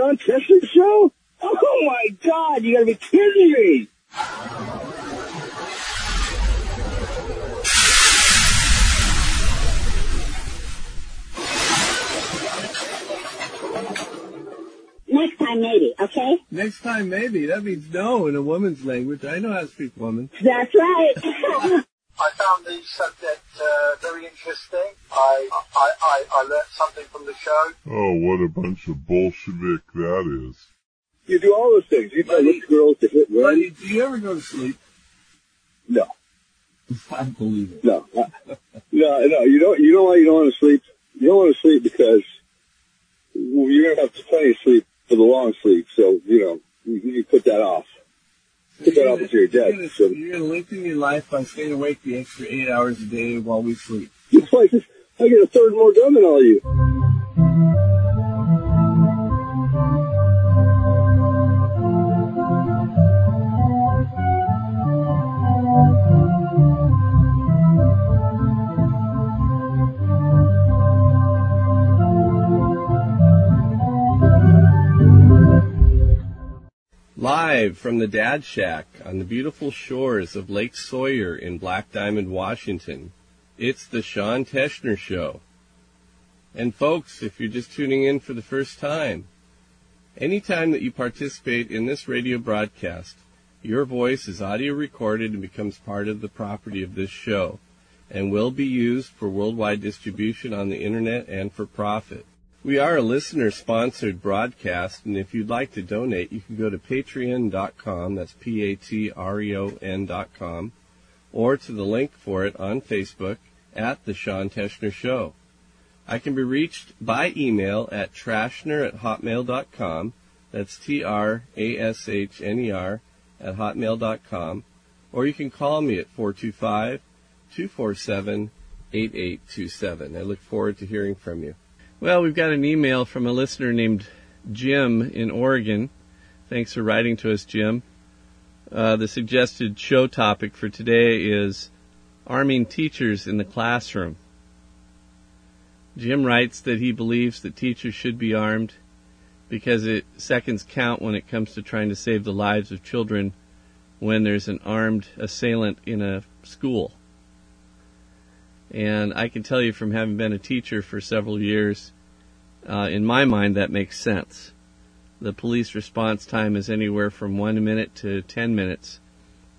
Sean Tester show? Oh my god, you gotta be kidding me! Next time, maybe, okay? Next time, maybe. That means no in a woman's language. I know how to speak woman. That's right. I found the subject uh, very interesting. I, I, I, I learned something from the show. Oh, what a bunch of Bolshevik that is. You do all those things. You tell which girls to hit when. Buddy, do you ever go to sleep? No. I believe it. No. No, no, you don't, you know why you don't want to sleep? You don't want to sleep because you're going to have plenty of sleep for the long sleep. So, you know, you, you put that off. Put that off until you're You're gonna, So, you're gonna lengthen your life by staying awake the extra eight hours a day while we sleep. it's like I get a third more done than all of you. Live from the Dad Shack on the beautiful shores of Lake Sawyer in Black Diamond, Washington, it's the Sean Teschner Show. And folks, if you're just tuning in for the first time, anytime that you participate in this radio broadcast, your voice is audio recorded and becomes part of the property of this show and will be used for worldwide distribution on the internet and for profit. We are a listener sponsored broadcast, and if you'd like to donate, you can go to patreon.com, that's P A T R E O N dot com, or to the link for it on Facebook at The Sean Teschner Show. I can be reached by email at trashner at hotmail.com, that's T R A S H N E R at hotmail.com, or you can call me at 425 247 8827. I look forward to hearing from you. Well, we've got an email from a listener named Jim in Oregon. Thanks for writing to us, Jim. Uh, the suggested show topic for today is arming teachers in the classroom. Jim writes that he believes that teachers should be armed because it seconds count when it comes to trying to save the lives of children when there's an armed assailant in a school. And I can tell you from having been a teacher for several years, uh, in my mind, that makes sense. The police response time is anywhere from one minute to ten minutes,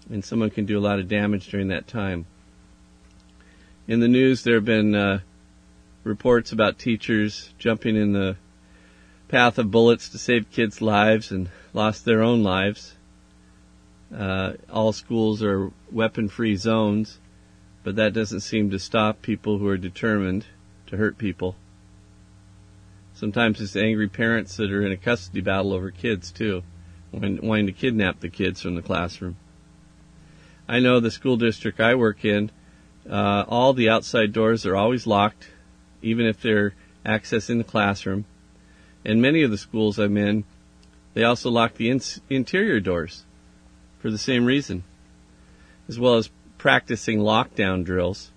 and someone can do a lot of damage during that time. In the news, there have been uh, reports about teachers jumping in the path of bullets to save kids' lives and lost their own lives. Uh, all schools are weapon-free zones but that doesn't seem to stop people who are determined to hurt people. Sometimes it's angry parents that are in a custody battle over kids too, wanting to kidnap the kids from the classroom. I know the school district I work in, uh, all the outside doors are always locked, even if they're accessing the classroom. And many of the schools I'm in, they also lock the in- interior doors for the same reason, as well as practicing lockdown drills,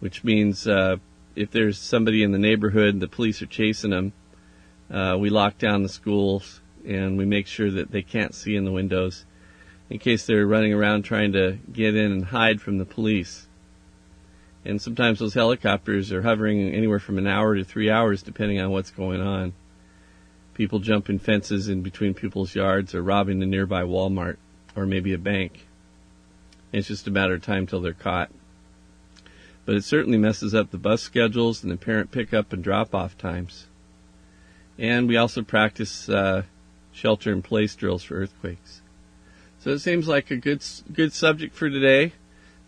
which means uh, if there's somebody in the neighborhood and the police are chasing them, uh, we lock down the schools and we make sure that they can't see in the windows in case they're running around trying to get in and hide from the police. And sometimes those helicopters are hovering anywhere from an hour to three hours depending on what's going on. People jumping fences in between people's yards or robbing a nearby Walmart or maybe a bank. It's just a matter of time till they're caught. But it certainly messes up the bus schedules and the parent pickup and drop off times. And we also practice uh, shelter in place drills for earthquakes. So it seems like a good good subject for today.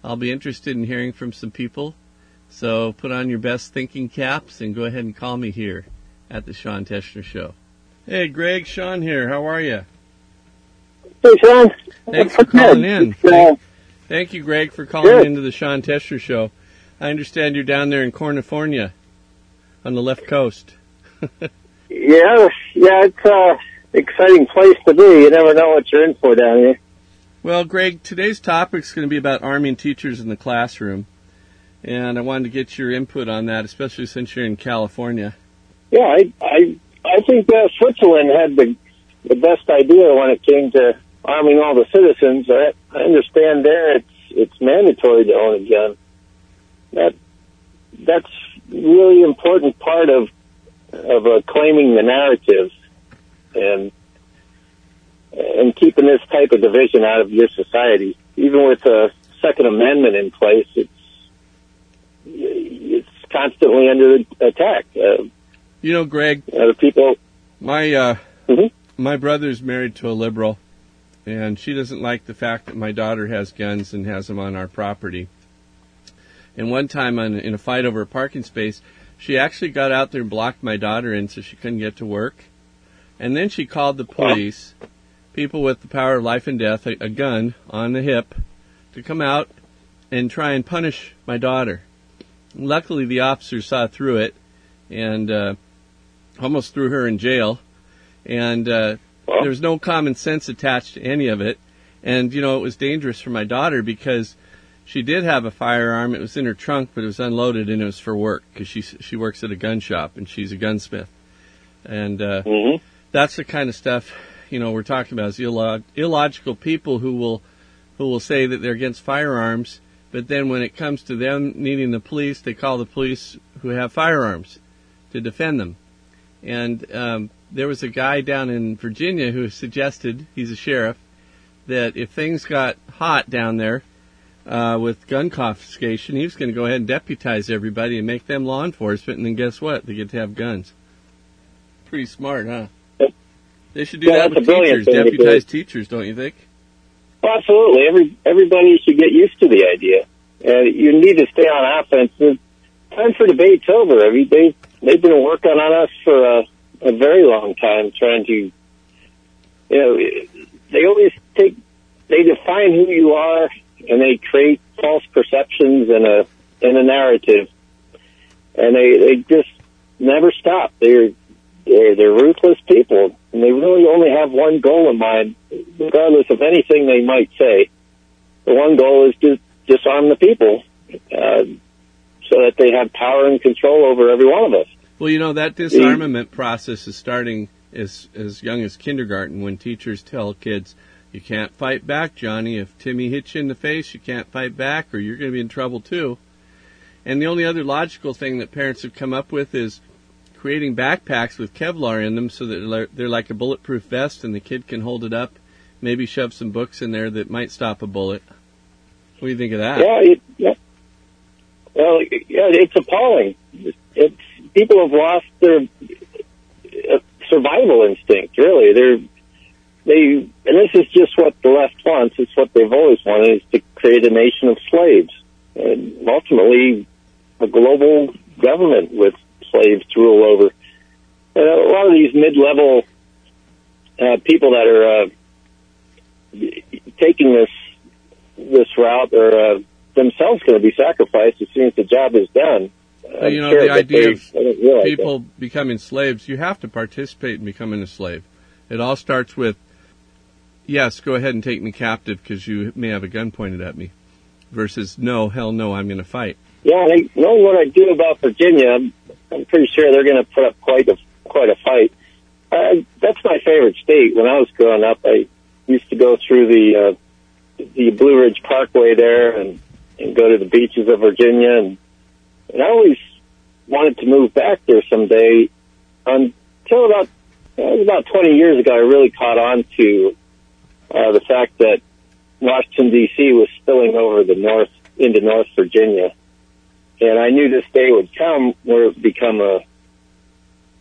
I'll be interested in hearing from some people. So put on your best thinking caps and go ahead and call me here at the Sean Teschner Show. Hey, Greg, Sean here. How are you? Hey, Sean. Thanks for calling in. Thank, thank you, Greg, for calling into the Sean Teschner Show. I understand you're down there in California, on the left coast. Yeah, yeah, it's a exciting place to be. You never know what you're in for down here. Well, Greg, today's topic is going to be about arming teachers in the classroom, and I wanted to get your input on that, especially since you're in California. Yeah, I I I think uh, Switzerland had the the best idea when it came to arming all the citizens. I, I understand there it's it's mandatory to own a gun. That that's really important part of of uh, claiming the narrative and and keeping this type of division out of your society. Even with the Second Amendment in place, it's it's constantly under attack. Uh, You know, Greg, uh, the people. my uh, Mhm. my brother's married to a liberal, and she doesn't like the fact that my daughter has guns and has them on our property. And one time, on, in a fight over a parking space, she actually got out there and blocked my daughter in so she couldn't get to work. And then she called the police, people with the power of life and death, a, a gun on the hip, to come out and try and punish my daughter. Luckily, the officers saw through it and uh, almost threw her in jail. And uh, Well. there was no common sense attached to any of it. And you know, it was dangerous for my daughter because she did have a firearm. It was in her trunk, but it was unloaded and it was for work because she she works at a gun shop and she's a gunsmith. And uh, Mhm. that's the kind of stuff you know we're talking about is illog- illogical people who will who will say that they're against firearms, but then when it comes to them needing the police, they call the police who have firearms to defend them. And um, there was a guy down in Virginia who suggested he's a sheriff that if things got hot down there uh, with gun confiscation, he was going to go ahead and deputize everybody and make them law enforcement. And then guess what? They get to have guns. Pretty smart, huh? They should do Yeah, that with teachers, thing to do. deputize teachers, don't you think? Well, absolutely. Every everybody should get used to the idea. Uh, you need to stay on offense. The time for debate's over. I mean, they they've been working on us for a, a very long time, trying to, you know, they always take they define who you are and they create false perceptions and a and a narrative, and they they just never stop. They're they're, they're ruthless people, and they really only have one goal in mind, regardless of anything they might say. The one goal is to disarm the people, uh, so that they have power and control over every one of us. Well, you know that disarmament process is starting as as young as kindergarten when teachers tell kids, "You can't fight back, Johnny. If Timmy hits you in the face, you can't fight back, or you're going to be in trouble too." And the only other logical thing that parents have come up with is creating backpacks with Kevlar in them, so that they're- like a bulletproof vest, and the kid can hold it up, maybe shove some books in there that might stop a bullet. What do you think of that? Yeah, it, yeah. Well, yeah, it's appalling. It's people have lost their uh, survival instinct. Really, they're they, and this is just what the left wants. It's what they've always wanted: is to create a nation of slaves, and ultimately a global government with slaves to rule over. And a lot of these mid-level uh, people that are uh, taking this this route are uh, themselves going to be sacrificed as soon as the job is done. I'm you know, sure, the idea of people becoming slaves, you have to participate in becoming a slave. It all starts with, yes, go ahead and take me captive because you may have a gun pointed at me, versus no, hell no, I'm going to fight. Yeah, they, knowing what I do about Virginia, I'm, I'm pretty sure they're going to put up quite a quite a fight. Uh, that's my favorite state. When I was growing up, I used to go through the uh, the Blue Ridge Parkway there and and go to the beaches of Virginia, and and I always wanted to move back there someday. Until about it was about 20 years ago, I really caught on to uh, the fact that Washington D.C. was spilling over the north into North Virginia, and I knew this day would come where it would become a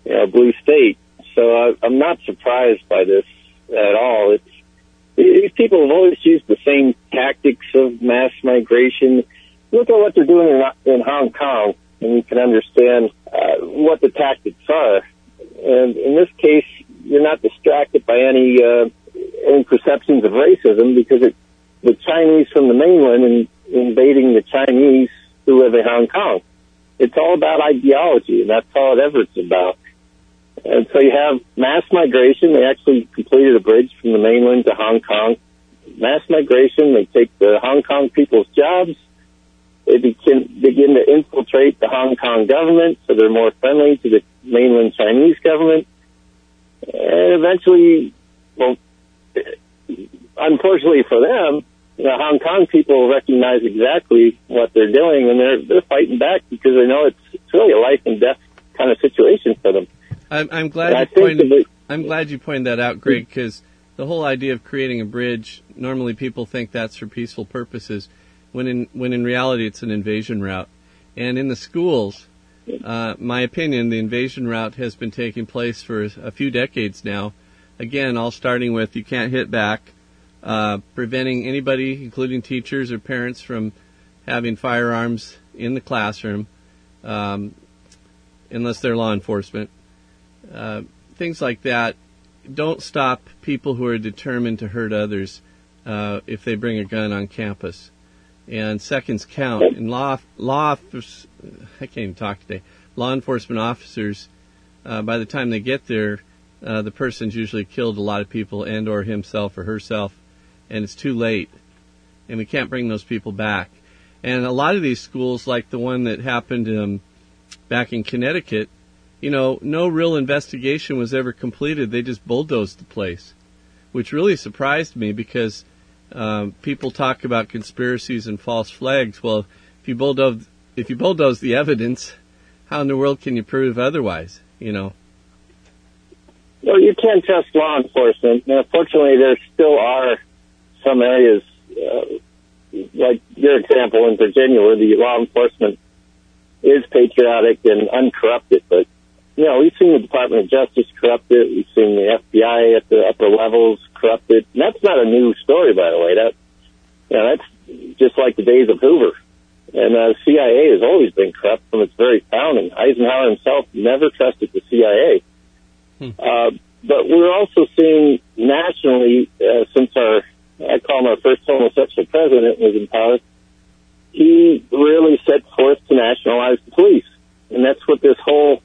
you know, blue state. So I, I'm not surprised by this at all. It's these people have always used the same tactics of mass migration. Look at what they're doing in, in Hong Kong, and you can understand uh, what the tactics are. And in this case, you're not distracted by any uh, any perceptions of racism because it, the Chinese from the mainland and invading the Chinese who live in Hong Kong. It's all about ideology, and that's all it ever is about. And so you have mass migration. They actually completed a bridge from the mainland to Hong Kong. Mass migration. They take the Hong Kong people's jobs. They begin, begin to infiltrate the Hong Kong government, so they're more friendly to the mainland Chinese government. and eventually, well, unfortunately for them, the Hong Kong people recognize exactly what they're doing, and they're they're fighting back because they know it's it's really a life and death kind of situation for them. I'm, I'm glad And you pointed. I'm glad you pointed that out, Greg, because the whole idea of creating a bridge normally people think that's for peaceful purposes, when in when in reality it's an invasion route. And in the schools, uh, my opinion, the invasion route has been taking place for a few decades now. Again, all starting with you can't hit back, uh, preventing anybody, including teachers or parents, from having firearms in the classroom, um, unless they're law enforcement. Uh, things like that don't stop people who are determined to hurt others uh, if they bring a gun on campus. And seconds count. And law law office, I can't even talk today. Law enforcement officers, uh, by the time they get there, uh, the person's usually killed a lot of people and or himself or herself, and it's too late, and we can't bring those people back. And a lot of these schools, like the one that happened um, back in Connecticut, you know, no real investigation was ever completed. They just bulldozed the place, which really surprised me because um, people talk about conspiracies and false flags. Well, if you bulldoze if you bulldoze the evidence, how in the world can you prove otherwise? You know. Well, you can't trust law enforcement. Now, fortunately, there still are some areas, uh, like your example in Virginia, where the law enforcement is patriotic and uncorrupted. But you know, we've seen the Department of Justice corrupted. We've seen the FBI at the upper levels corrupted. And that's not a new story, by the way. That you know, that's just like the days of Hoover. And uh, the CIA has always been corrupt from its very founding. Eisenhower himself never trusted the CIA. Uh, but we're also seeing nationally, uh, since our, I call him our first homosexual president was in power, he really set forth to nationalize the police. And that's what this whole,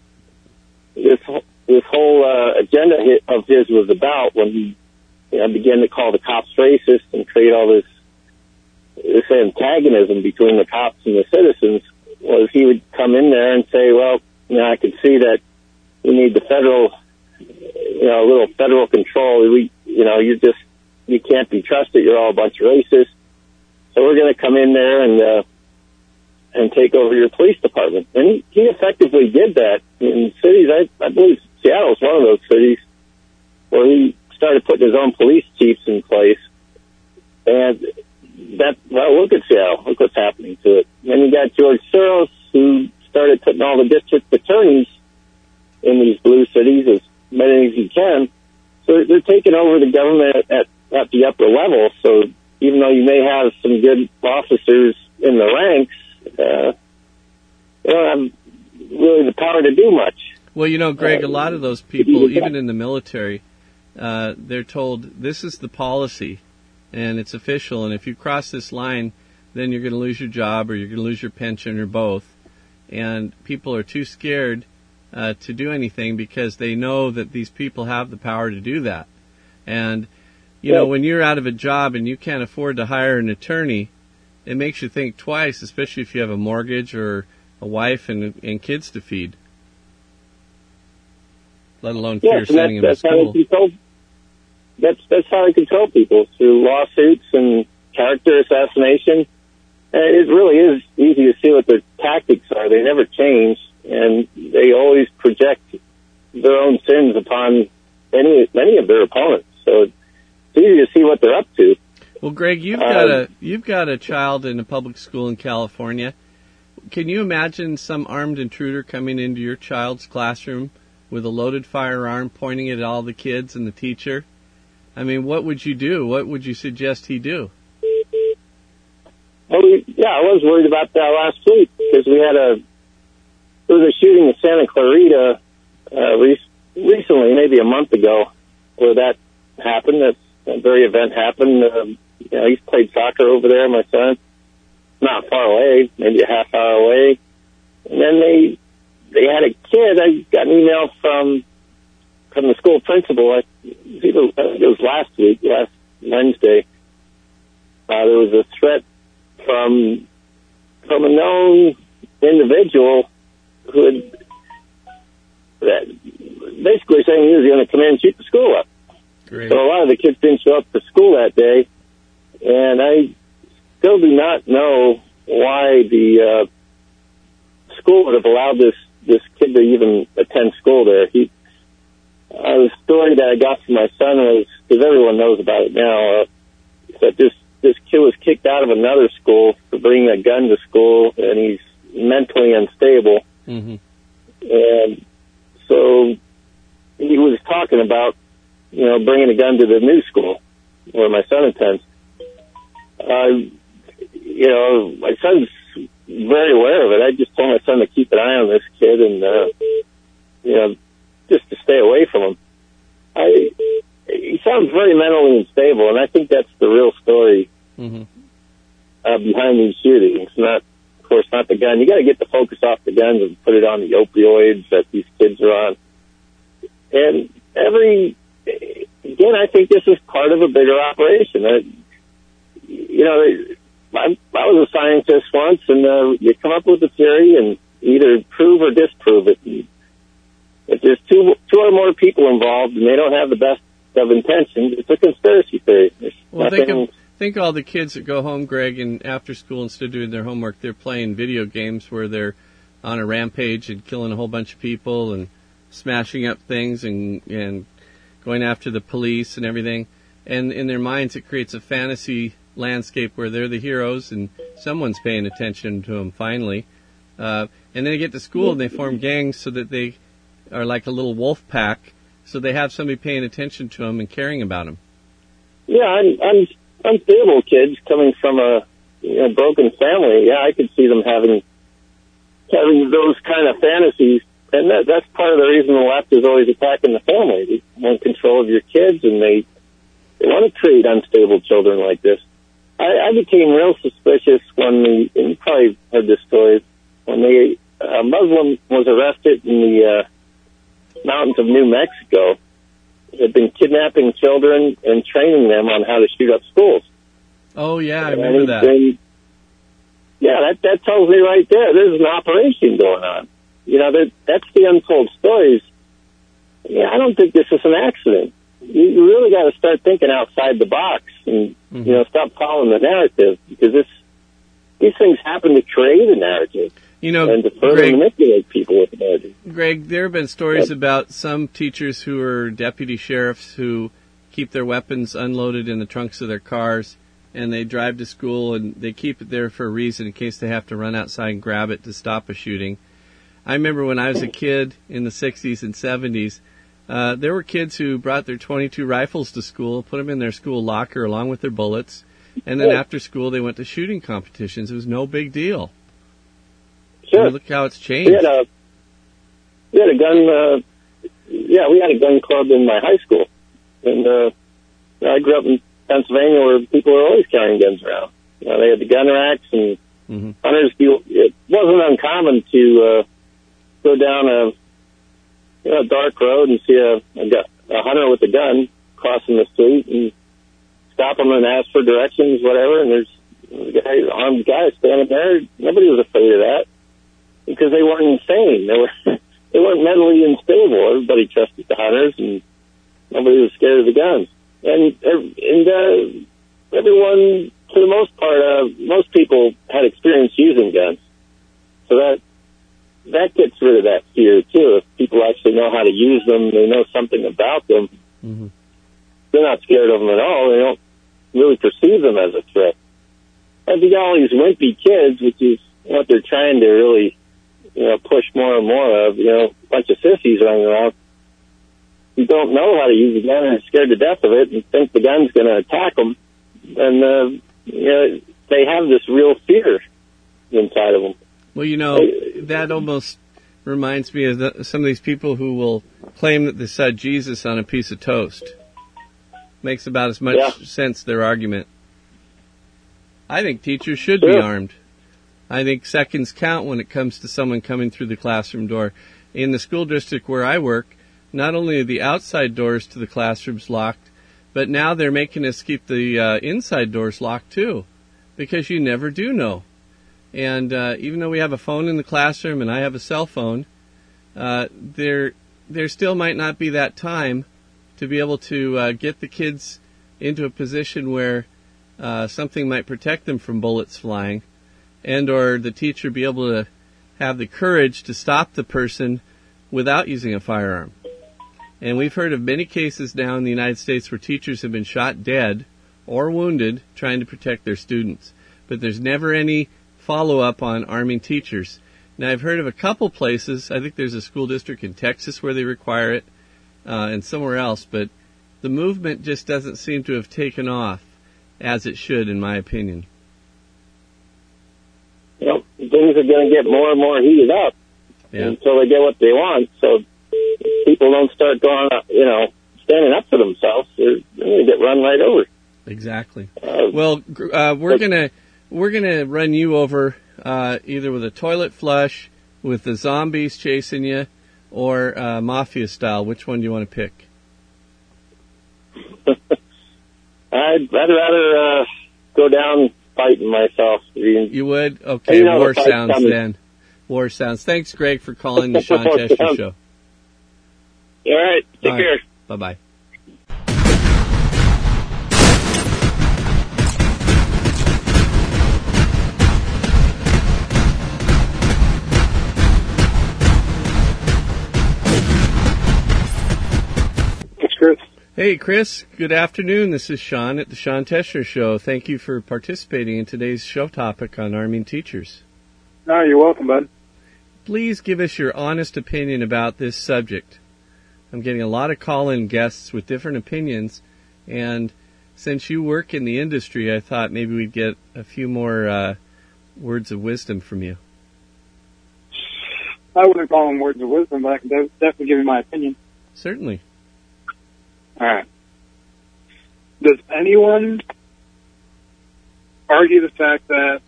this, this whole, uh, agenda of his was about when he, you know, began to call the cops racist and create all this, this antagonism between the cops and the citizens was he would come in there and say, well, you know, I could see that we need the federal you know, a little federal control. We, you know, you just, you can't be trusted. You're all a bunch of racists. So we're going to come in there and, uh, and take over your police department. And he, he effectively did that in cities. I, I believe is one of those cities where he started putting his own police chiefs in place. And that, well, look at Seattle. Look what's happening to it. Then you got George Soros who started putting all the district attorneys in these blue cities as many as he can. So they're taking over the government at, at the upper level. So even though you may have some good officers in the ranks, uh, they don't have really the power to do much. Well, you know, Greg, a lot of those people, even in the military, uh, they're told this is the policy and it's official, and if you cross this line, then you're going to lose your job or you're going to lose your pension or both. And people are too scared uh, to do anything because they know that these people have the power to do that. And, you know, when you're out of a job and you can't afford to hire an attorney, it makes you think twice, especially if you have a mortgage or a wife and, and kids to feed. Let alone Yes, and sending that's, them that's how they school. control. That's that's how they control people through lawsuits and character assassination. And it really is easy to see what their tactics are. They never change, and they always project their own sins upon any many of their opponents. So it's easy to see what they're up to. Well, Greg, you've got Um, a you've got a child in a public school in California. Can you imagine some armed intruder coming into your child's classroom with a loaded firearm, pointing it at all the kids and the teacher? I mean, what would you do? What would you suggest he do? Well, we, yeah, I was worried about that last week because we had a there was a shooting in Santa Clarita uh, re- recently, maybe a month ago, where that happened. That, that very event happened. Um, you know, he's played soccer over there. My son, not far away, maybe a half hour away. And then they they had a kid. I got an email from from the school principal. I, it was last week, last Wednesday. Uh, there was a threat from from a known individual who had that basically saying he was going to come in and shoot the school up. Great. So a lot of the kids didn't show up to school that day, and I still do not know why the uh, school would have allowed this this kid to even attend school there. He, uh, the story that I got from my son was because everyone knows about it now. Uh, that this this kid was kicked out of another school for bringing a gun to school, and he's mentally unstable. hmm And so he was talking about, you know, bringing a gun to the new school where my son attends. Uh, you know, my son's very aware of it. I just told my son to keep an eye on this kid and, uh, you know, just to stay away from him. I, he sounds very mentally unstable, and I think that's the real story hmm uh, behind these shootings. Not, of course, not the gun. You got to get the focus off the guns and put it on the opioids that these kids are on. And every, again, I think this is part of a bigger operation. Uh, you know, I, I was a scientist once, and uh, you come up with a theory and either prove or disprove it. And if there's two, two or more people involved and they don't have the best of intentions, it's a conspiracy theory. There's Well, nothing, think of think all the kids that go home, Greg, and after school instead of doing their homework, they're playing video games where they're on a rampage and killing a whole bunch of people and smashing up things and and going after the police and everything. And in their minds, it creates a fantasy landscape where they're the heroes and someone's paying attention to them finally. Uh, and then they get to school and they form gangs so that they are like a little wolf pack. So they have somebody paying attention to them and caring about them. Yeah, I'm, I'm unstable kids coming from a you know, broken family. Yeah, I could see them having having those kind of fantasies, and that, that's part of the reason the left is always attacking the family. They want control of your kids, and they they want to treat unstable children like this. I, I became real suspicious when the and you probably heard this story when the a Muslim was arrested in the uh, mountains of New Mexico had been kidnapping children and training them on how to shoot up schools. Oh yeah, I remember that. been- yeah, that that tells me right there. There's an operation going on. You know, that that's the untold stories. Yeah, I don't think this is an accident. You, you really got to start thinking outside the box and Mhm. you know stop following the narrative because this these things happen to create a narrative You know, and to further Greg, manipulate people with the narrative. Greg, there have been stories about some teachers who are deputy sheriffs who keep their weapons unloaded in the trunks of their cars and they drive to school and they keep it there for a reason in case they have to run outside and grab it to stop a shooting. I remember when I was a kid in the 60s and 70s, uh, there were kids who brought their 22 rifles to school, put them in their school locker along with their bullets, and then after school they went to shooting competitions. It was no big deal. I Sure. mean, look how it's We changed. had a we had a gun. Uh, yeah, we had a gun club in my high school, and uh, I grew up in Pennsylvania where people were always carrying guns around. You know, they had the gun racks and Mhm. hunters. It wasn't uncommon to uh, go down a you know, dark road and see a, a, a hunter with a gun crossing the street and stop him and ask for directions, whatever. And there's a guy, armed guy standing there. Nobody was afraid of that because they weren't insane. They were they weren't mentally unstable. Everybody trusted the hunters, and nobody was scared of the guns. And and uh, everyone, for the most part, uh, most people had experience using guns, so that that gets rid of that fear too. If people actually know how to use them, they know something about them. Mhm. They're not scared of them at all. They don't really perceive them as a threat. And you got all these wimpy kids, which is what they're trying to really, you know, push more and more of. You know, a bunch of sissies running around who don't know how to use a gun and are scared to death of it and think the gun's going to attack them. And uh, you know, they have this real fear inside of them. Well, you know, that almost reminds me of the, some of these people who will claim that they saw Jesus on a piece of toast. Makes about as much Yeah. sense their argument. I think teachers should be armed. I think seconds count when it comes to someone coming through the classroom door. In the school district where I work, not only are the outside doors to the classrooms locked, but now they're making us keep the uh, inside doors locked too, because you never do know. And uh, even though we have a phone in the classroom and I have a cell phone, uh, there there still might not be that time to be able to uh, get the kids into a position where uh, something might protect them from bullets flying, and or the teacher be able to have the courage to stop the person without using a firearm. And we've heard of many cases now in the United States where teachers have been shot dead or wounded trying to protect their students. But there's never any follow up on arming teachers. Now I've heard of a couple places, I think there's a school district in Texas where they require it, uh, and somewhere else, but the movement just doesn't seem to have taken off as it should, in my opinion. You know, things are going to get more and more heated up Yeah. until they get what they want. So people don't start going, up, you know, standing up for themselves. They're, they're going to get run right over. Exactly. Uh, Well, uh, we're gonna we're gonna run you over uh, either with a toilet flush, with the zombies chasing you, or uh, mafia style. Which one do you want to pick? I'd, I'd rather uh, go down fighting myself. You- would? Okay, You know war the sounds coming. then. War sounds. Thanks, Greg, for calling the Sean War Tester. Show. All right, take All right. care. Bye bye. Hey, Chris. Good afternoon. This is Sean at the Sean Teschner Show. Thank you for participating in today's show topic on arming teachers. Oh, you're welcome, bud. Please give us your honest opinion about this subject. I'm getting a lot of call-in guests with different opinions, and since you work in the industry, I thought maybe we'd get a few more uh, words of wisdom from you. I wouldn't call them words of wisdom, but I can definitely give you my opinion. Certainly. All right. Does anyone argue the fact that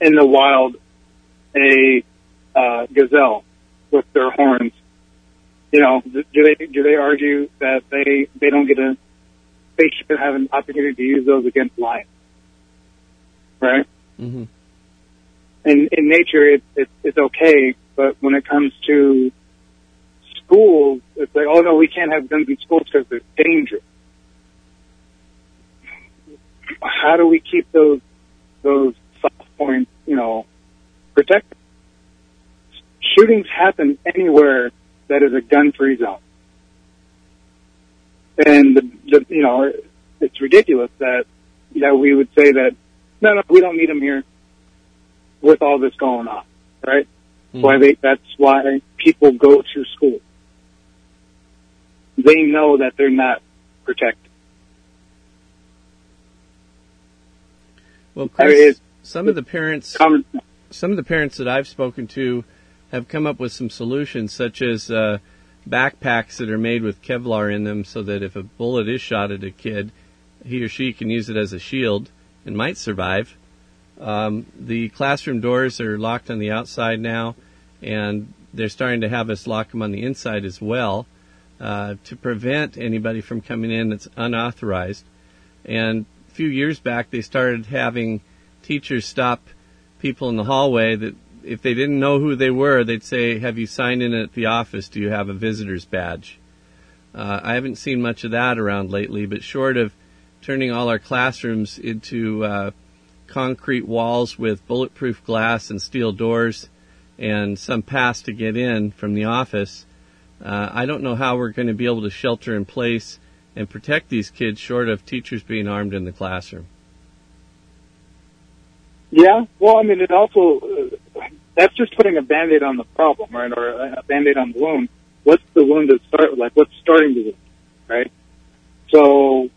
in the wild, a uh, gazelle with their horns, you know, do they do they argue that they they don't get a they should have an opportunity to use those against lions, right? hmm in in nature it, it it's okay, but when it comes to schools, it's like, oh no, we can't have guns in schools because they're dangerous. How do we keep those those soft points, you know, protected? Shootings happen anywhere that is a gun-free zone, and the, the you know it's ridiculous that that we would say that no, no, we don't need them here with all this going on, right? Hmm. Why they, that's why people go to school. They know that they're not protected. Well, I mean, Chris, some of the parents some of the parents that I've spoken to have come up with some solutions, such as uh, backpacks that are made with Kevlar in them, so that if a bullet is shot at a kid, he or she can use it as a shield and might survive. Um, the classroom doors are locked on the outside now, and they're starting to have us lock them on the inside as well uh, to prevent anybody from coming in that's unauthorized. And a few years back, they started having teachers stop people in the hallway that if they didn't know who they were, they'd say, "Have you signed in at the office? Do you have a visitor's badge?" Uh, I haven't seen much of that around lately, but short of turning all our classrooms into uh, concrete walls with bulletproof glass and steel doors and some pass to get in from the office, uh, I don't know how we're going to be able to shelter in place and protect these kids short of teachers being armed in the classroom. yeah, well, I mean, it also, uh, that's just putting a band-aid on the problem, right? Or a band-aid on the wound. What's the wound to start? Like, what's starting the wound, right? So,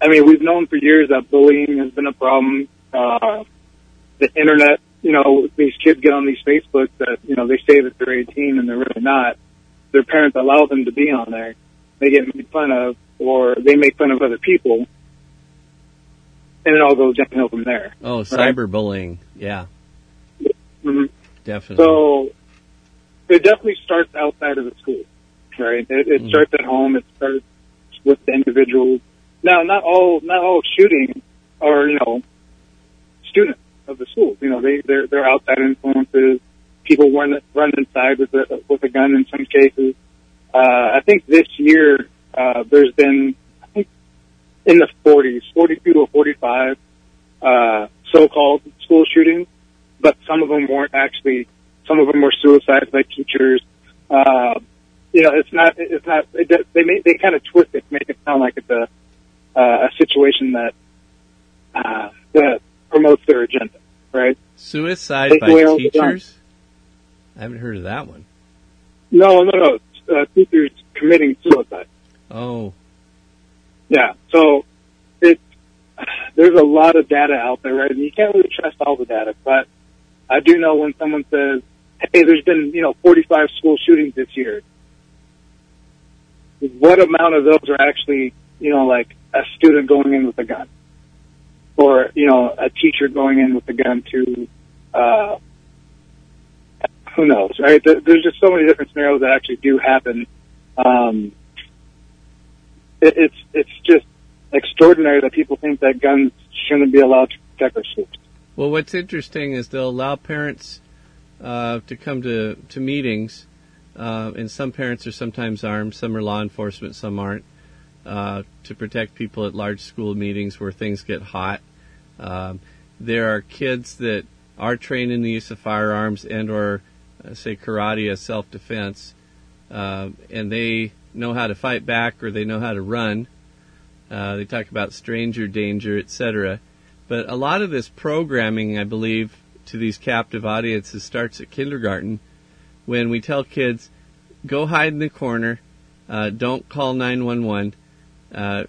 I mean, we've known for years that bullying has been a problem. Uh, the internet, you know, these kids get on these Facebooks that, you know, they say that they're 18 and they're really not. Their parents allow them to be on there. They get made fun of, or they make fun of other people. And it all goes downhill from there. Oh, cyberbullying. Yeah, hmm definitely. So it definitely starts outside of the school, right? It, it Mhm. starts at home. It starts with the individuals. Now, not all not all shooting are you know students of the school. You know, they they're they're outside influences. People run run inside with a with a gun in some cases. Uh, I think this year uh, there's been I think in the 40s, 42 to 45 uh, so-called school shootings, but some of them weren't actually. Some of them were suicides by teachers. Uh, you know, it's not. It's not. It, they make, they kind of twist it, make it sound like it's a uh, a situation that uh, that promotes their agenda, right? Suicide Take by away all the guns. teachers? I haven't heard of that one. No, no, no. Uh, teachers committing suicide. Oh, Yeah. So it's there's a lot of data out there, right? And you can't really trust all the data, but I do know when someone says, "Hey, there's been you know 45 school shootings this year." What amount of those are actually you know like a student going in with a gun, or you know a teacher going in with a gun to uh, who knows, right? There's just so many different scenarios that actually do happen. Um, it, it's it's just extraordinary that people think that guns shouldn't be allowed to protect our schools. Well, what's interesting is they'll allow parents uh, to come to, to meetings, uh, and some parents are sometimes armed, some are law enforcement, some aren't, uh, to protect people at large school meetings where things get hot. Um, there are kids that are trained in the use of firearms and or, say, karate as self-defense, uh, and they know how to fight back or they know how to run. Uh, they talk about stranger danger, etc. But a lot of this programming, I believe, to these captive audiences starts at kindergarten when we tell kids, go hide in the corner, uh, don't call 911, uh,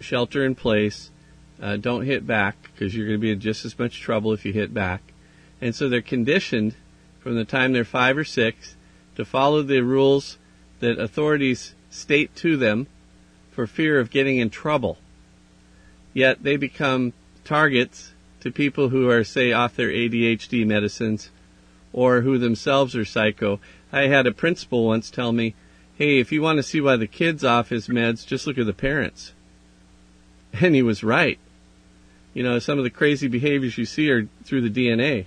shelter in place, uh, don't hit back because you're going to be in just as much trouble if you hit back. And so they're conditioned from the time they're five or six to follow the rules that authorities state to them for fear of getting in trouble. Yet they become targets to people who are, say, off their ADHD medicines or who themselves are psycho. I had a principal once tell me, hey, if you want to see why the kid's off his meds, just look at the parents. And he was right. You know, some of the crazy behaviors you see are through the DNA.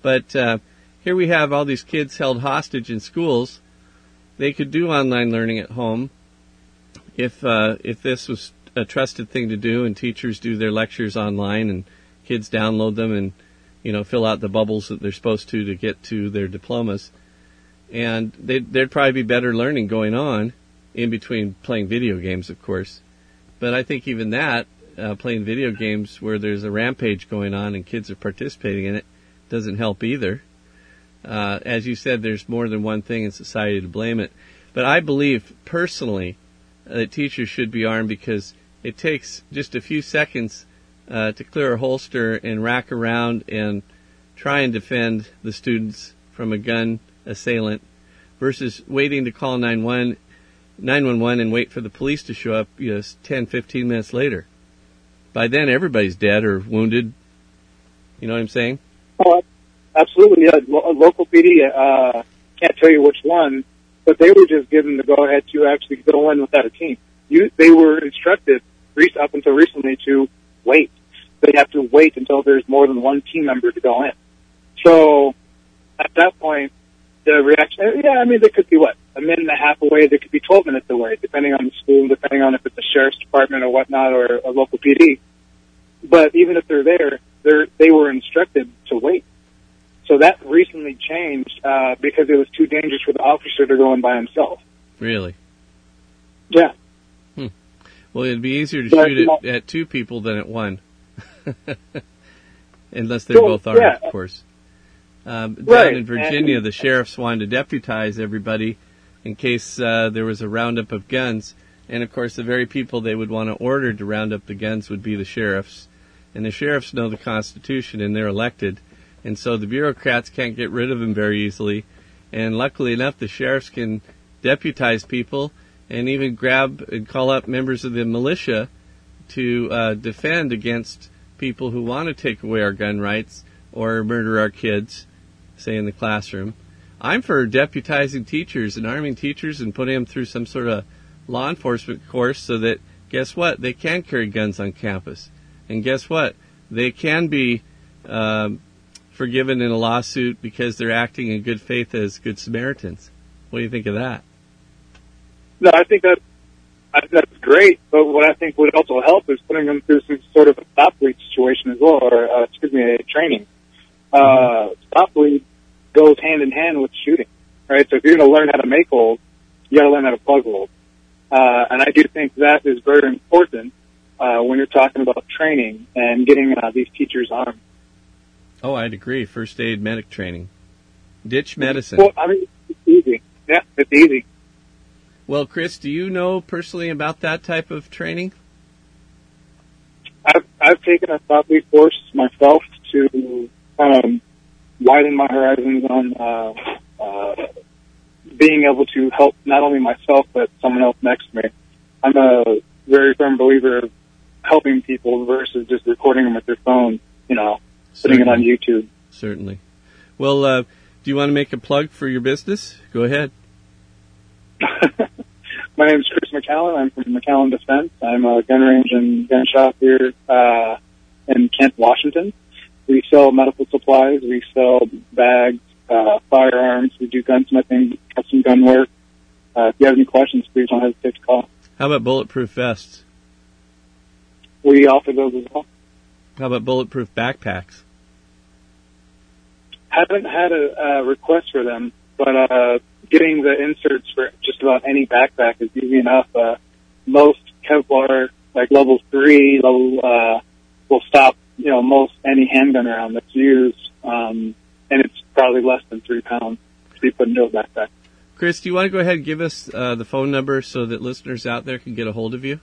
But uh, here we have all these kids held hostage in schools. They could do online learning at home if uh, if this was a trusted thing to do, and teachers do their lectures online, and kids download them, and you know fill out the bubbles that they're supposed to to get to their diplomas, and they'd, there'd probably be better learning going on in between playing video games, of course. But I think even that, uh, playing video games where there's a rampage going on and kids are participating in it, doesn't help either. Uh, as you said, there's more than one thing in society to blame it. But I believe personally that teachers should be armed because it takes just a few seconds uh, to clear a holster and rack around and try and defend the students from a gun assailant versus waiting to call 911 911 and wait for the police to show up you know 10 15 minutes later. By then everybody's dead or wounded. You know what i'm saying? Oh, absolutely. Yeah, Lo- local PD. Uh, can't tell you which one, but they were just given the go ahead to actually go in without a team. You, they were instructed up until recently to wait. They have to wait until there's more than one team member to go in. So at that point, the reaction. Yeah, I mean, they could be what a minute and a half away. They could be 12 minutes away, depending on the school, depending on if it's a sheriff's department or whatnot, or a local PD. But even if they're there, they're, they were instructed to wait. So that recently changed uh, because it was too dangerous for the officer to go in by himself. really Yeah. well it'd be easier to But, shoot no. at, at two people than at one unless they're both armed yeah. of course um, down Right, in virginia and- the sheriffs wanted to deputize everybody in case uh, there was a roundup of guns and of course the very people they would want to order to round up the guns would be the sheriffs and the sheriffs know the constitution and they're elected and so the bureaucrats can't get rid of them very easily and luckily enough the sheriffs can deputize people and even grab and call up members of the militia to uh, defend against people who want to take away our gun rights or murder our kids, say in the classroom. I'm for deputizing teachers and arming teachers and putting them through some sort of law enforcement course so that, guess what, they can carry guns on campus. And guess what, they can be um, forgiven in a lawsuit because they're acting in good faith as good Samaritans. What do you think of that? no, I think that that's great. But what I think would also help is putting them through some sort of a stop bleed situation as well, or uh, excuse me, a training. Uh, stop bleed goes hand in hand with shooting, right? So if you're going to learn how to make holes, you got to learn how to plug holes. Uh, and I do think that is very important uh, when you're talking about training and getting uh, these teachers armed. Oh, I'd agree. First aid medic training. Ditch medicine. Well, I mean, it's easy. Yeah, it's easy. Well, Chris, do you know personally about that type of training? I've I've taken a stop bleed course myself to kind of widen my horizons on uh, uh, being able to help not only myself but someone else next to me. I'm a very firm believer of helping people versus just recording them with your phone. You know, putting it on YouTube. Certainly. Well, uh, do you want to make a plug for your business? Go ahead. My name is Chris McCallen. I'm from McCallen Defense. I'm a gun range and gun shop here uh, in Kent, Washington. We sell medical supplies. We sell bags, uh, firearms. We do gunsmithing, custom gun work. Uh, if you have any questions, please don't hesitate to call. How about bulletproof vests? We offer those as well. How about bulletproof backpacks? Haven't had a, a request for them, but uh, getting the inserts for just about any backpack is easy enough. Uh, most Kevlar, like level three, level uh, will stop you know most any handgun round that's used, um, and it's probably less than three pounds to be put into a backpack. Chris, do you want to go ahead and give us uh, the phone number so that listeners out there can get a hold of you?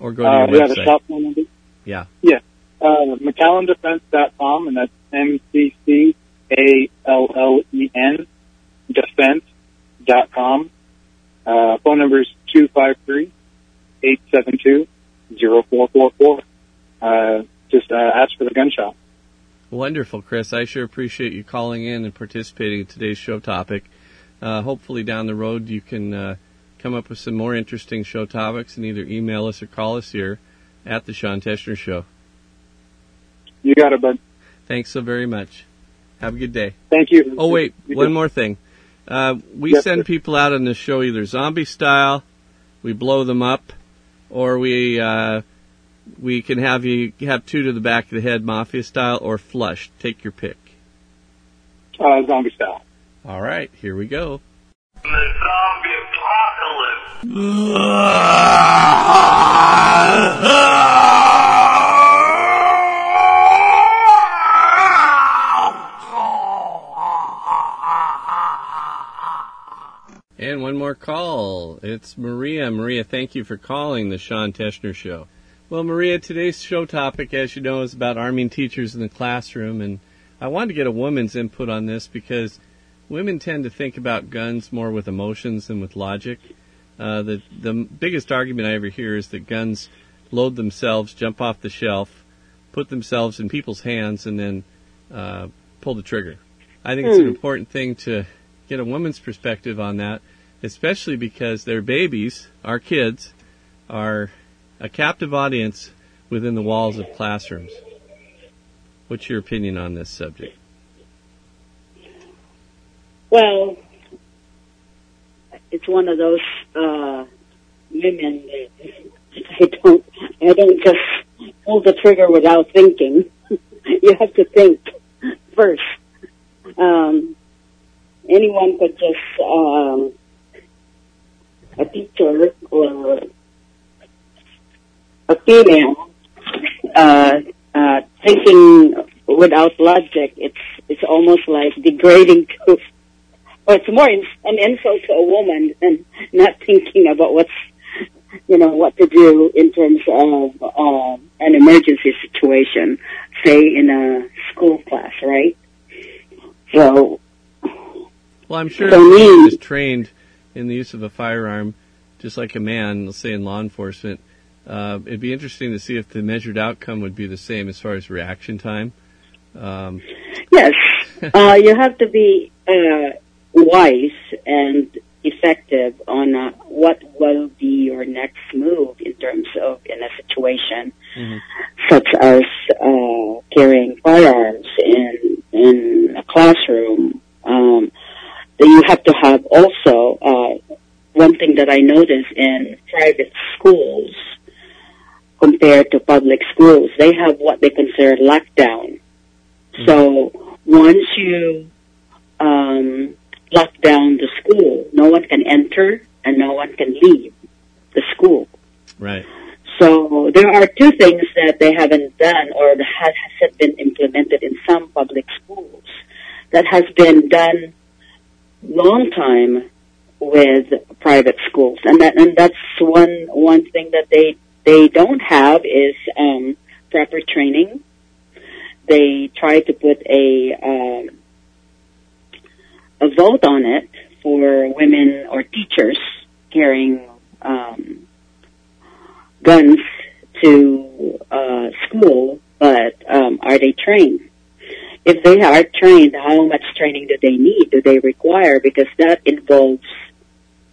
Or go to Uh, your yeah, the website? shop phone number. Yeah. Yeah. Uh, McCallenDefense.com, and that's M-C-C-A-L-L-E-N defense.com. Uh, phone number is 253-872-0444. Uh, just, uh, ask for the gun shop. Wonderful, Chris. I sure appreciate you calling in and participating in today's show topic. Uh, hopefully, down the road, you can uh, come up with some more interesting show topics and either email us or call us here at the Sean Teschner Show. You got it, bud. Thanks so very much. Have a good day. Thank you. Oh, wait, You one too. more thing. Uh, we Yes, send sir. people out on the show either zombie style, we blow them up, or we uh, we can have you have two to the back of the head, mafia style, or flush. Take your pick. Uh, zombie style. All right, here we go. The zombie apocalypse. And one more call. It's Maria. Maria, thank you for calling the Sean Teschner Show. Well, Maria, today's show topic, as you know, is about arming teachers in the classroom, and I wanted to get a woman's input on this because women tend to think about guns more with emotions than with logic. Uh, the the biggest argument I ever hear is that guns load themselves, jump off the shelf, put themselves in people's hands, and then uh, pull the trigger. I think it's an important thing to get a woman's perspective on that, especially because their babies, our kids, are a captive audience within the walls of classrooms. What's your opinion on this subject? Well, it's one of those uh, women that I don't, I don't just pull the trigger without thinking. you have to think first. Um, anyone could just, um, a teacher or a female, uh, uh, thinking without logic, it's, it's almost like degrading to well, it's more in, an insult to a woman than not thinking about what's, you know, what to do in terms of uh, an emergency situation, say in a school class, right? So, Well, I'm sure For if a me- woman is trained in the use of a firearm, just like a man, let's say in law enforcement. Uh, it'd be interesting to see if the measured outcome would be the same as far as reaction time. Um, yes, uh, you have to be uh, wise and effective on uh, what will be your next move in terms of in a situation Mhm. such as uh, carrying firearms in in a classroom. Um, you have to have also uh, one thing that I notice in private schools compared to public schools, they have what they consider lockdown. Mm-hmm. So once you um, lock down the school, no one can enter and no one can leave the school. Right. So there are two things that they haven't done or that has, has been implemented in some public schools that has been done long time with private schools, and that and that's one one thing that they they don't have is um, proper training. They try to put a um, a vote on it for women or teachers carrying um, guns to uh, school, but um, are they trained? If they are trained, how much training do they need? Do they require? Because that involves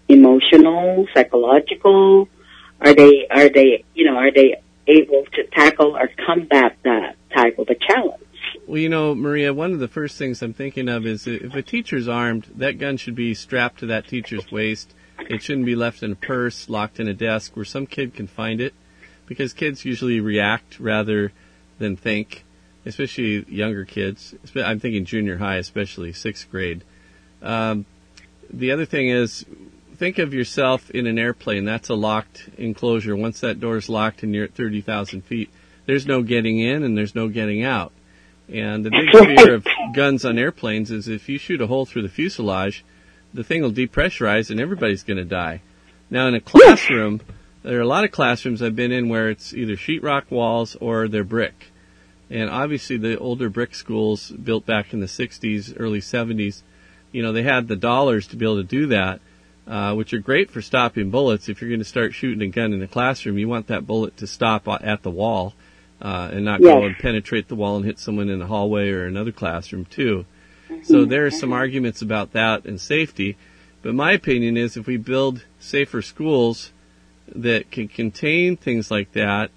emotional, psychological. Are they are they you know are they able to tackle or combat that type of a challenge? Well, you know, Maria, one of the first things I'm thinking of is if a teacher's armed, that gun should be strapped to that teacher's waist. It shouldn't be left in a purse, locked in a desk where some kid can find it, because kids usually react rather than think, especially younger kids. I'm thinking junior high, especially sixth grade. Um, the other thing is, think of yourself in an airplane. That's a locked enclosure. Once that door is locked and you're at 30,000 feet, there's no getting in and there's no getting out. And the big fear of guns on airplanes is if you shoot a hole through the fuselage, the thing will depressurize and everybody's going to die. Now in a classroom, there are a lot of classrooms I've been in where it's either sheetrock walls or they're brick. And obviously the older brick schools built back in the 60s, early 70s, you know, they had the dollars to be able to do that, uh, which are great for stopping bullets. If you're going to start shooting a gun in a classroom, you want that bullet to stop at the wall, uh, and not Yes. go and penetrate the wall and hit someone in the hallway or another classroom too. So there are some arguments about that and safety. But my opinion is if we build safer schools that can contain things like that,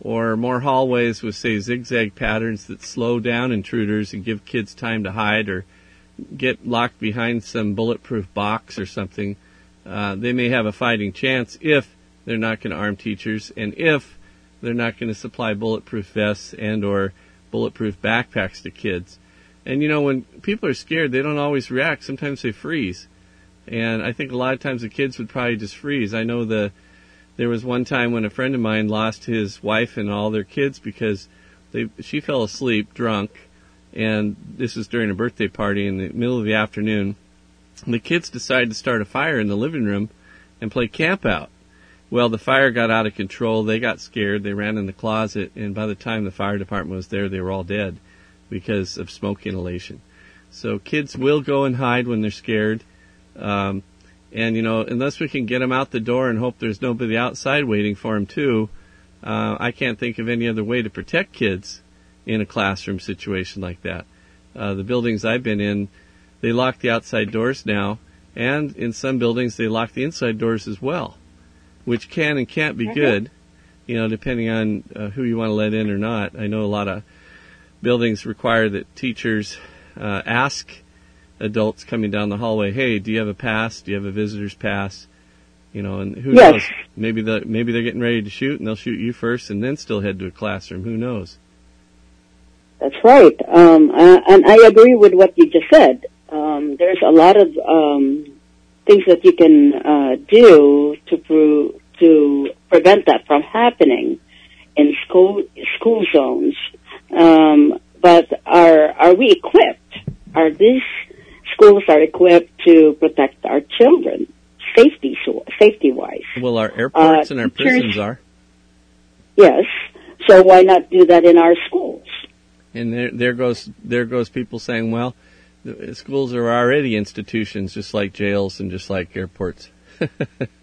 or more hallways with say zigzag patterns that slow down intruders and give kids time to hide or get locked behind some bulletproof box or something, uh, they may have a fighting chance if they're not going to arm teachers and if they're not going to supply bulletproof vests and or bulletproof backpacks to kids. And you know, when people are scared, they don't always react. Sometimes they freeze. And I think a lot of times the kids would probably just freeze. I know the there was one time when a friend of mine lost his wife and all their kids because they she fell asleep drunk and this was during a birthday party in the middle of the afternoon. The kids decided to start a fire in the living room and play camp out. Well, the fire got out of control. They got scared. They ran in the closet, and by the time the fire department was there, they were all dead because of smoke inhalation. So kids will go and hide when they're scared. Um, and you know, unless we can get them out the door and hope there's nobody outside waiting for them too, uh, I can't think of any other way to protect kids in a classroom situation like that. Uh, the buildings I've been in, they lock the outside doors now, and in some buildings they lock the inside doors as well, which can and can't be good, you know, depending on uh, who you want to let in or not. I know a lot of buildings require that teachers uh, ask adults coming down the hallway, "Hey, do you have a pass? Do you have a visitor's pass?" You know, and who Yes. knows? Maybe the maybe they're getting ready to shoot, and they'll shoot you first, and then still head to a classroom. Who knows? That's right. Um, uh, and I agree with what you just said. Um, there's a lot of um, things that you can uh, do to pro- to prevent that from happening in school school zones. Um, but are are we equipped? Are these schools are equipped to protect our children safety safety wise? Well, our airports Uh, and our prisons are, Yes. So why not do that in our schools? and there there goes there goes people saying, "Well, the schools are already institutions, just like jails and just like airports."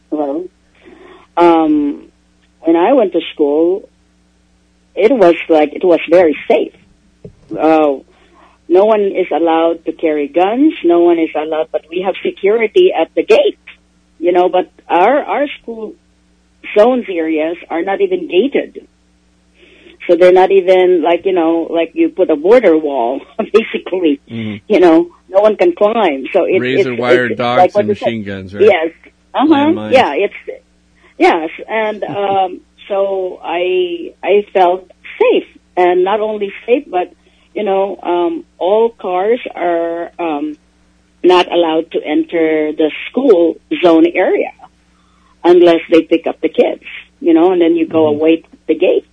Well, um, when I went to school, it was like it was very safe. Uh, no one is allowed to carry guns. No one is allowed, but we have security at the gate. You know, but our our school zones areas are not even gated. So they're not even like, you know, like you put a border wall, basically. Mhm. You know, no one can climb. So it, Razor it's, wire it's dogs like and machine guns, right? Yes. Uh huh. Yeah, it's yes, and um, so I I felt safe, and not only safe, but you know, um, all cars are um, not allowed to enter the school zone area unless they pick up the kids, you know, and then you go Mm-hmm. await the gate.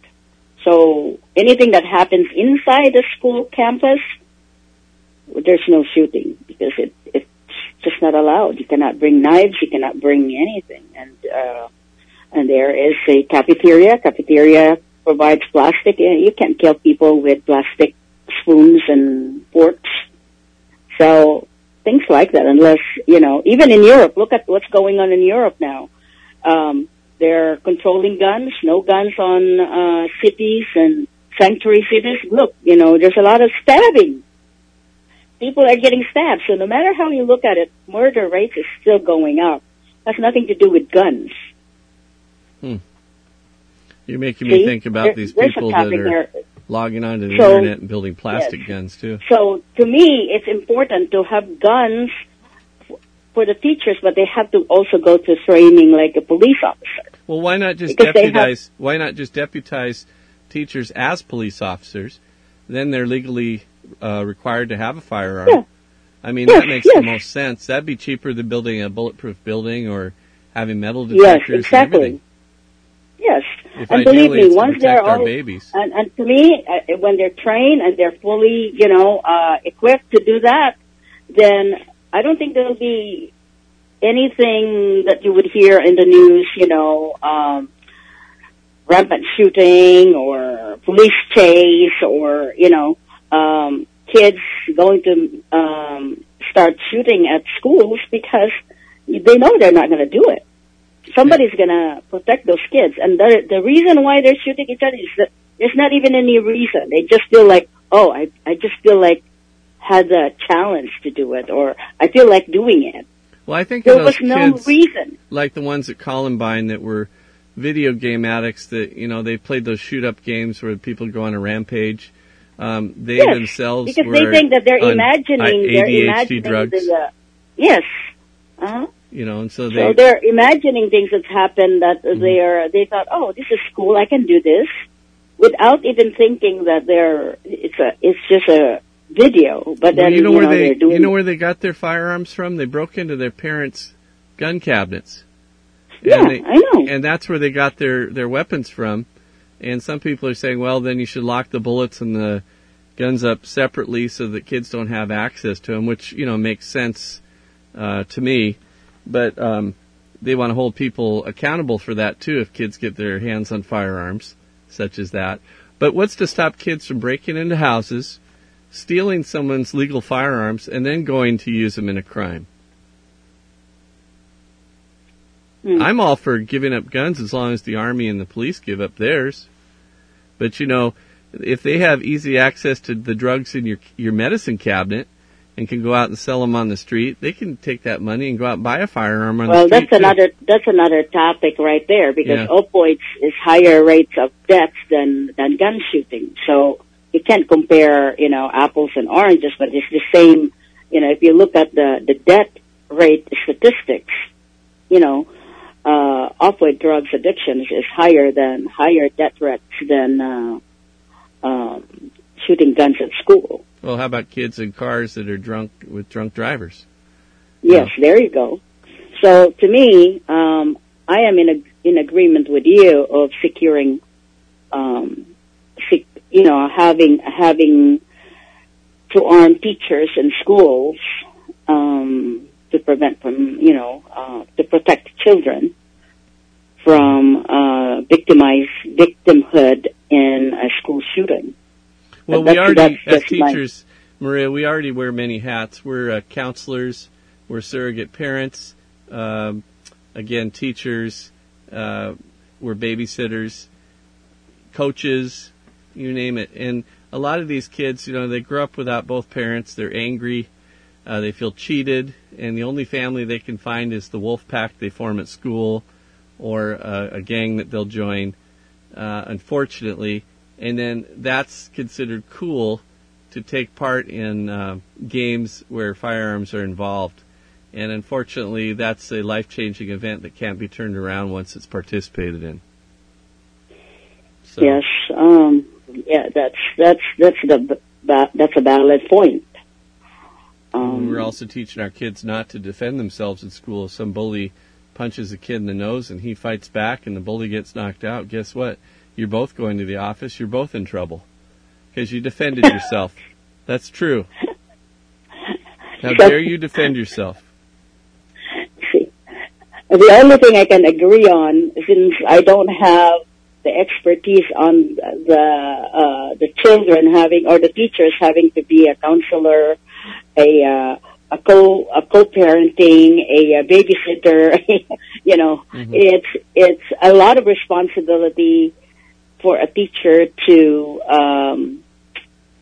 So anything that happens inside the school campus, there's no shooting because it it's just not allowed. You cannot bring knives, you cannot bring anything, and uh, and there is a cafeteria. Cafeteria provides plastic. and You can't kill people with plastic spoons and forks. So things like that, unless you know, even in Europe, look at what's going on in Europe now. Um, they're controlling guns, no guns on uh, cities and sanctuary cities. Look, you know, there's a lot of stabbing. People are getting stabbed. So no matter how you look at it, murder rates is still going up. Has nothing to do with guns. Hmm. You're making See? me think about There- these people that are there. Logging onto the So- internet and building plastic Yes. guns too. So to me, it's important to have guns for the teachers, but they have to also go to training like a police officer. Well, why not just Because they have- deputize? Why not just deputize teachers as police officers? Then they're legally uh, required to have a firearm. Yeah. I mean, Yes, that makes the most sense. That'd be cheaper than building a bulletproof building or having metal Yes, detectors and exactly. everything. Yes, If and believe me, once they're all babies. and, and to me, uh, when they're trained and they're fully, you know, uh, equipped to do that, then I don't think there'll be anything that you would hear in the news, you know, um, rampant shooting or police chase or, you know, um, kids going to um, start shooting at schools because they know they're not going to do it. Somebody's going to protect those kids. And the, the reason why they're shooting each other is that there's not even any reason. They just feel like, oh, I, I just feel like had a challenge to do it or I feel like doing it. Well, I think There was no kids, reason. like the ones at Columbine that were video game addicts that, you know, they played those shoot up games where people go on a rampage. Um, they Yes, themselves because they think that they're on imagining, I- they're imagining drugs, the, uh, yes. Uh-huh. You know, and so they. So they, they're imagining things that happened that Mm-hmm. they are, they thought, oh, this is cool, I can do this, without even thinking that they're, it's a, it's just a video, but Well, then, you know where they they're doing, you know where they got their firearms from? They broke into their parents' gun cabinets. Yeah, and they, I know. And that's where they got their their weapons from. And some people are saying, well, then you should lock the bullets and the guns up separately so that kids don't have access to them, which you know makes sense uh, to me. But um, they want to hold people accountable for that too if kids get their hands on firearms, such as that. But what's to stop kids from breaking into houses, stealing someone's legal firearms, and then going to use them in a crime? Hmm. I'm all for giving up guns as long as the army and the police give up theirs. But you know, if they have easy access to the drugs in your your medicine cabinet and can go out and sell them on the street, they can take that money and go out and buy a firearm on well, the street. Well, that's too. another, that's another topic right there, because Yeah. opioids is higher rates of deaths than, than gun shooting. So you can't compare, you know, apples and oranges, but it's the same, you know, if you look at the, the death rate statistics, you know, uh, opioid drugs addictions is higher than, higher death rates than, uh, um, shooting guns at school. Well, how about kids in cars that are drunk with drunk drivers? Yes, there you go. So to me, um, I am in a, in agreement with you of securing, um, sec- you know, having having to arm teachers in schools um, to prevent from, you know, uh, to protect children from uh, victimized victimhood in a school shooting. Well, we already, as teachers, Maria, we already wear many hats. We're uh, counselors, we're surrogate parents, um, again, teachers, uh, we're babysitters, coaches, you name it. And a lot of these kids, you know, they grow up without both parents. They're angry. Uh, they feel cheated, and the only family they can find is the wolf pack they form at school or uh, a gang that they'll join, uh, unfortunately. And then that's considered cool to take part in uh, games where firearms are involved. And unfortunately, that's a life changing event that can't be turned around once it's participated in. So Yes. Um, yeah, that's that's that's the that's a valid point. Um, we're also teaching our kids not to defend themselves in school. If some bully punches a kid in the nose and he fights back and the bully gets knocked out, guess what? You're both going to the office. You're both in trouble because you defended yourself. That's true. How dare you defend yourself? see, the only thing I can agree on, since I don't have the expertise on the uh, the children having or the teachers having to be a counselor, a uh, a co a co-parenting, a, a babysitter, you know, Mhm. it's it's a lot of responsibility for a teacher to um,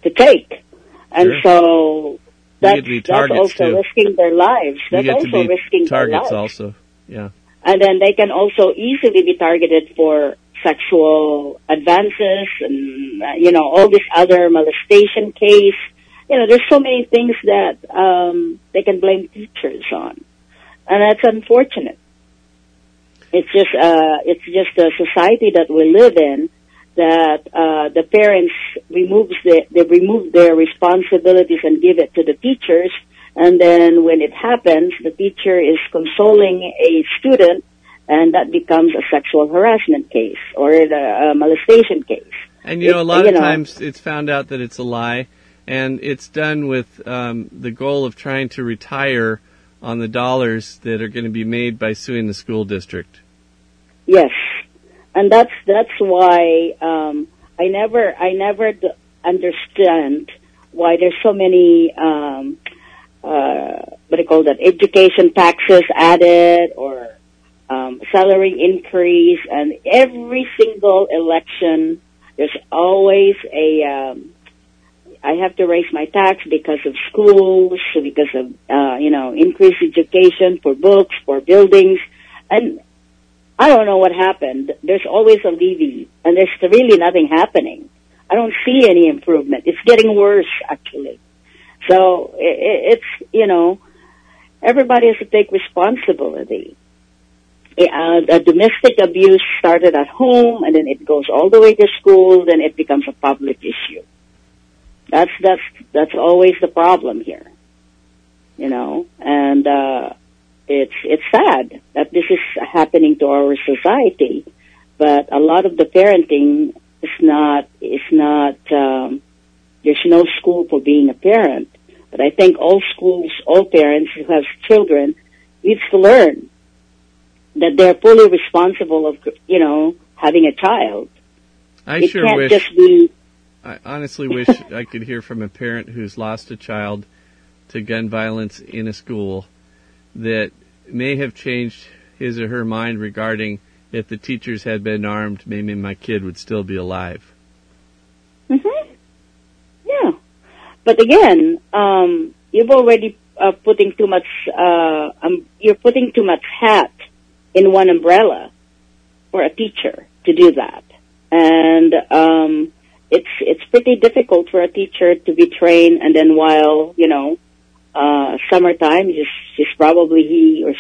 to take, and Sure. so that's get to be that's also too. risking their lives. That's also risking their targets lives. also. Yeah. And then they can also easily be targeted for sexual advances and, uh, you know, all this other molestation case. You know, there's so many things that, um, they can blame teachers on. And that's unfortunate. It's just, uh, it's just a society that we live in that, uh, the parents removes the, they remove their responsibilities and give it to the teachers and then when it happens, the teacher is consoling a student and that becomes a sexual harassment case or a, a molestation case. And you know, a lot of know- times it's found out that it's a lie, and it's done with um, the goal of trying to retire on the dollars that are going to be made by suing the school district. Yes, and that's that's why um, I never I never d- understand why there's so many um, uh, what do you call that education taxes added or um, salary increase, and every single election there's always a um, I have to raise my tax because of schools, because of uh, you know increased education for books, for buildings, and I don't know what happened. There's always a levy, and there's really nothing happening. I don't see any improvement. It's getting worse, actually. So it's you know, everybody has to take responsibility. Uh, the domestic abuse started at home, and then it goes all the way to school. Then it becomes a public issue. That's that's that's always the problem here, you know. And uh, it's it's sad that this is happening to our society, but a lot of the parenting is not is not. Um, there's no school for being a parent, but I think all schools, all parents who have children, needs to learn that they're fully responsible of you know having a child. I it sure wish. be I honestly wish I could hear from a parent who's lost a child to gun violence in a school that may have changed his or her mind regarding if the teachers had been armed, maybe my kid would still be alive. hmm Yeah, but again, um, you've already uh, putting too much. Uh, um, you're putting too much hat in one umbrella for a teacher to do that, and um, it's it's pretty difficult for a teacher to be trained, and then while you know uh, summertime, just probably he or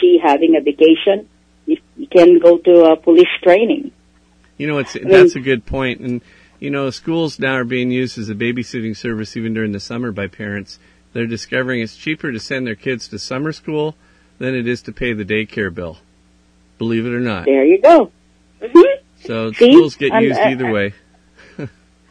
she having a vacation, you, you can go to a police training. You know, it's mean- that's a good point. And you know, schools now are being used as a babysitting service even during the summer by parents. They're discovering it's cheaper to send their kids to summer school than it is to pay the daycare bill. Believe it or not. There you go. hmm So See? schools get used uh, either way.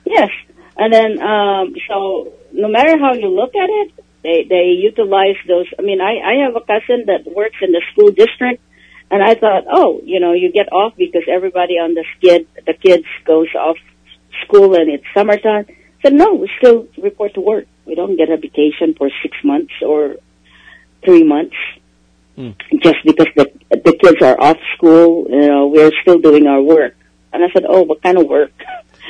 Yes, and then um, so no matter how you look at it, they they utilize those. I mean, I I have a cousin that works in the school district, and I thought, oh, you know, you get off because everybody on the skid, the kids goes off school and it's summertime. Said no, we still report to work. We don't get a vacation for six months or three months. Hmm. Just because the the kids are off school, you know, we're still doing our work. And I said, oh, what kind of work?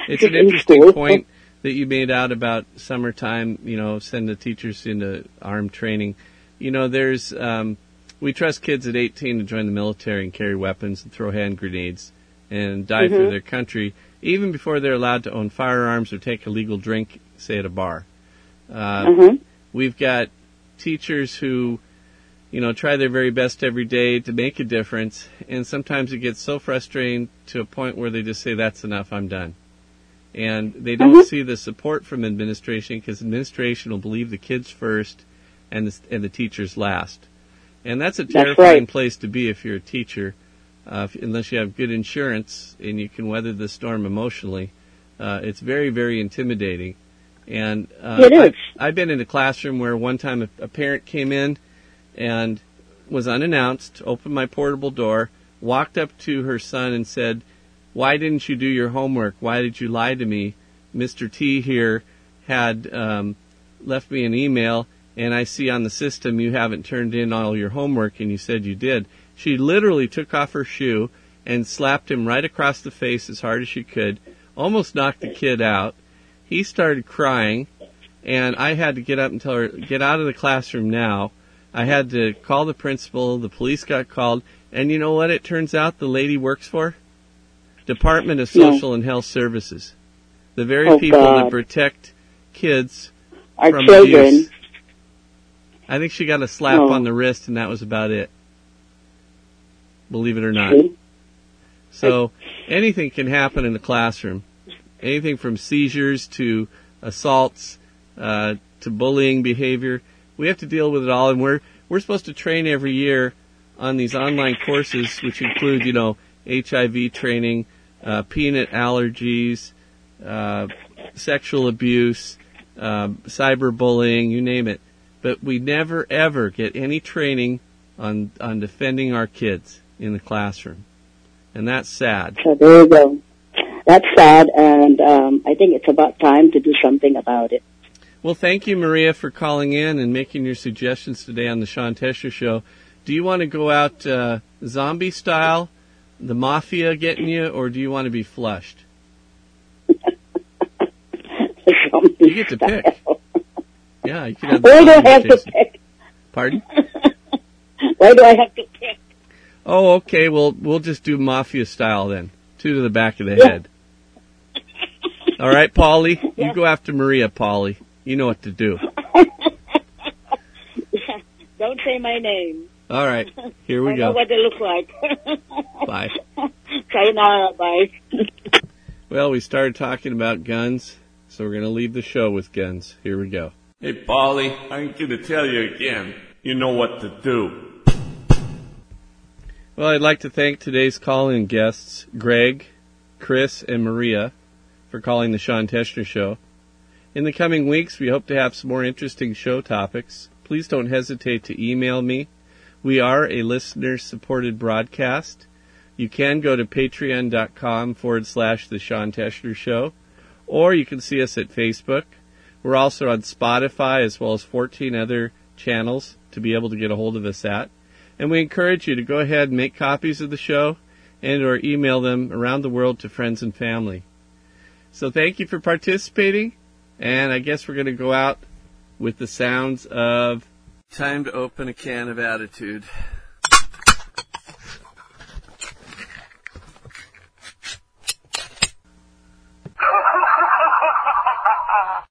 It's an interesting point that you made out about summertime, you know, send the teachers into armed training. You know, there's, um, we trust kids at 18 to join the military and carry weapons and throw hand grenades and die for Mhm. their country, even before they're allowed to own firearms or take a legal drink, say at a bar. Uh, Uh-huh. We've got teachers who, you know, try their very best every day to make a difference. And sometimes it gets so frustrating to a point where they just say, that's enough, I'm done. And they don't Mhm. see the support from administration because administration will believe the kids first and the, and the teachers last. And that's a That's terrifying right. place to be if you're a teacher, uh, if, unless you have good insurance and you can weather the storm emotionally. Uh, it's very, very intimidating. And uh, It is. I've, I've been in a classroom where one time a, a parent came in and was unannounced, opened my portable door, walked up to her son and said, why didn't you do your homework? Why did you lie to me? Mr. T here had um, left me an email, and I see on the system you haven't turned in all your homework, and you said you did. She literally took off her shoe and slapped him right across the face as hard as she could, almost knocked the kid out. He started crying, and I had to get up and tell her, get out of the classroom now. I had to call the principal, the police got called, and you know what it turns out the lady works for? Department of. Social and Health Services. The very Oh, people that protect kids Our from children. abuse. I think she got a slap Oh. on the wrist and that was about it. Believe it or not. So anything can happen in the classroom. Anything from seizures to assaults uh, to bullying behavior. We have to deal with it all, and we're we're supposed to train every year on these online courses, which include you know HIV training, uh, peanut allergies, uh, sexual abuse, uh, cyberbullying, you name it. But we never ever get any training on on defending our kids in the classroom, and that's sad. So there you go. That's sad, and um, I think it's about time to do something about it. Well, thank you, Maria, for calling in and making your suggestions today on the Sean Teschner Show. Do you want to go out uh, zombie style, the mafia getting you, or do you want to be flushed? You get to pick. Yeah, you can have the Why do I have to pick? Pardon? Why do I have to pick? Oh, okay. Well, we'll just do mafia style then. Two to the back of the Yeah. head. All right, Polly. You go after Maria, Polly. You know what to do. Don't say my name. All right. Here we I know go. what they look like. Bye. Sayonara, bye. Well, we started talking about guns, so we're going to leave the show with guns. Here we go. Hey, Polly, I'm gonna tell you again. You know what to do. Well, I'd like to thank today's call-in guests, Greg, Chris, and Maria, for calling the Sean Teschner Show. In the coming weeks, we hope to have some more interesting show topics. Please don't hesitate to email me. We are a listener-supported broadcast. You can go to patreon.com forward slash the Sean Teschner Show, or you can see us at Facebook. We're also on Spotify as well as 14 other channels to be able to get a hold of us at. And we encourage you to go ahead and make copies of the show and or email them around the world to friends and family. So thank you for participating, and I guess we're going to go out with the sounds of Time to Open a Can of Attitude.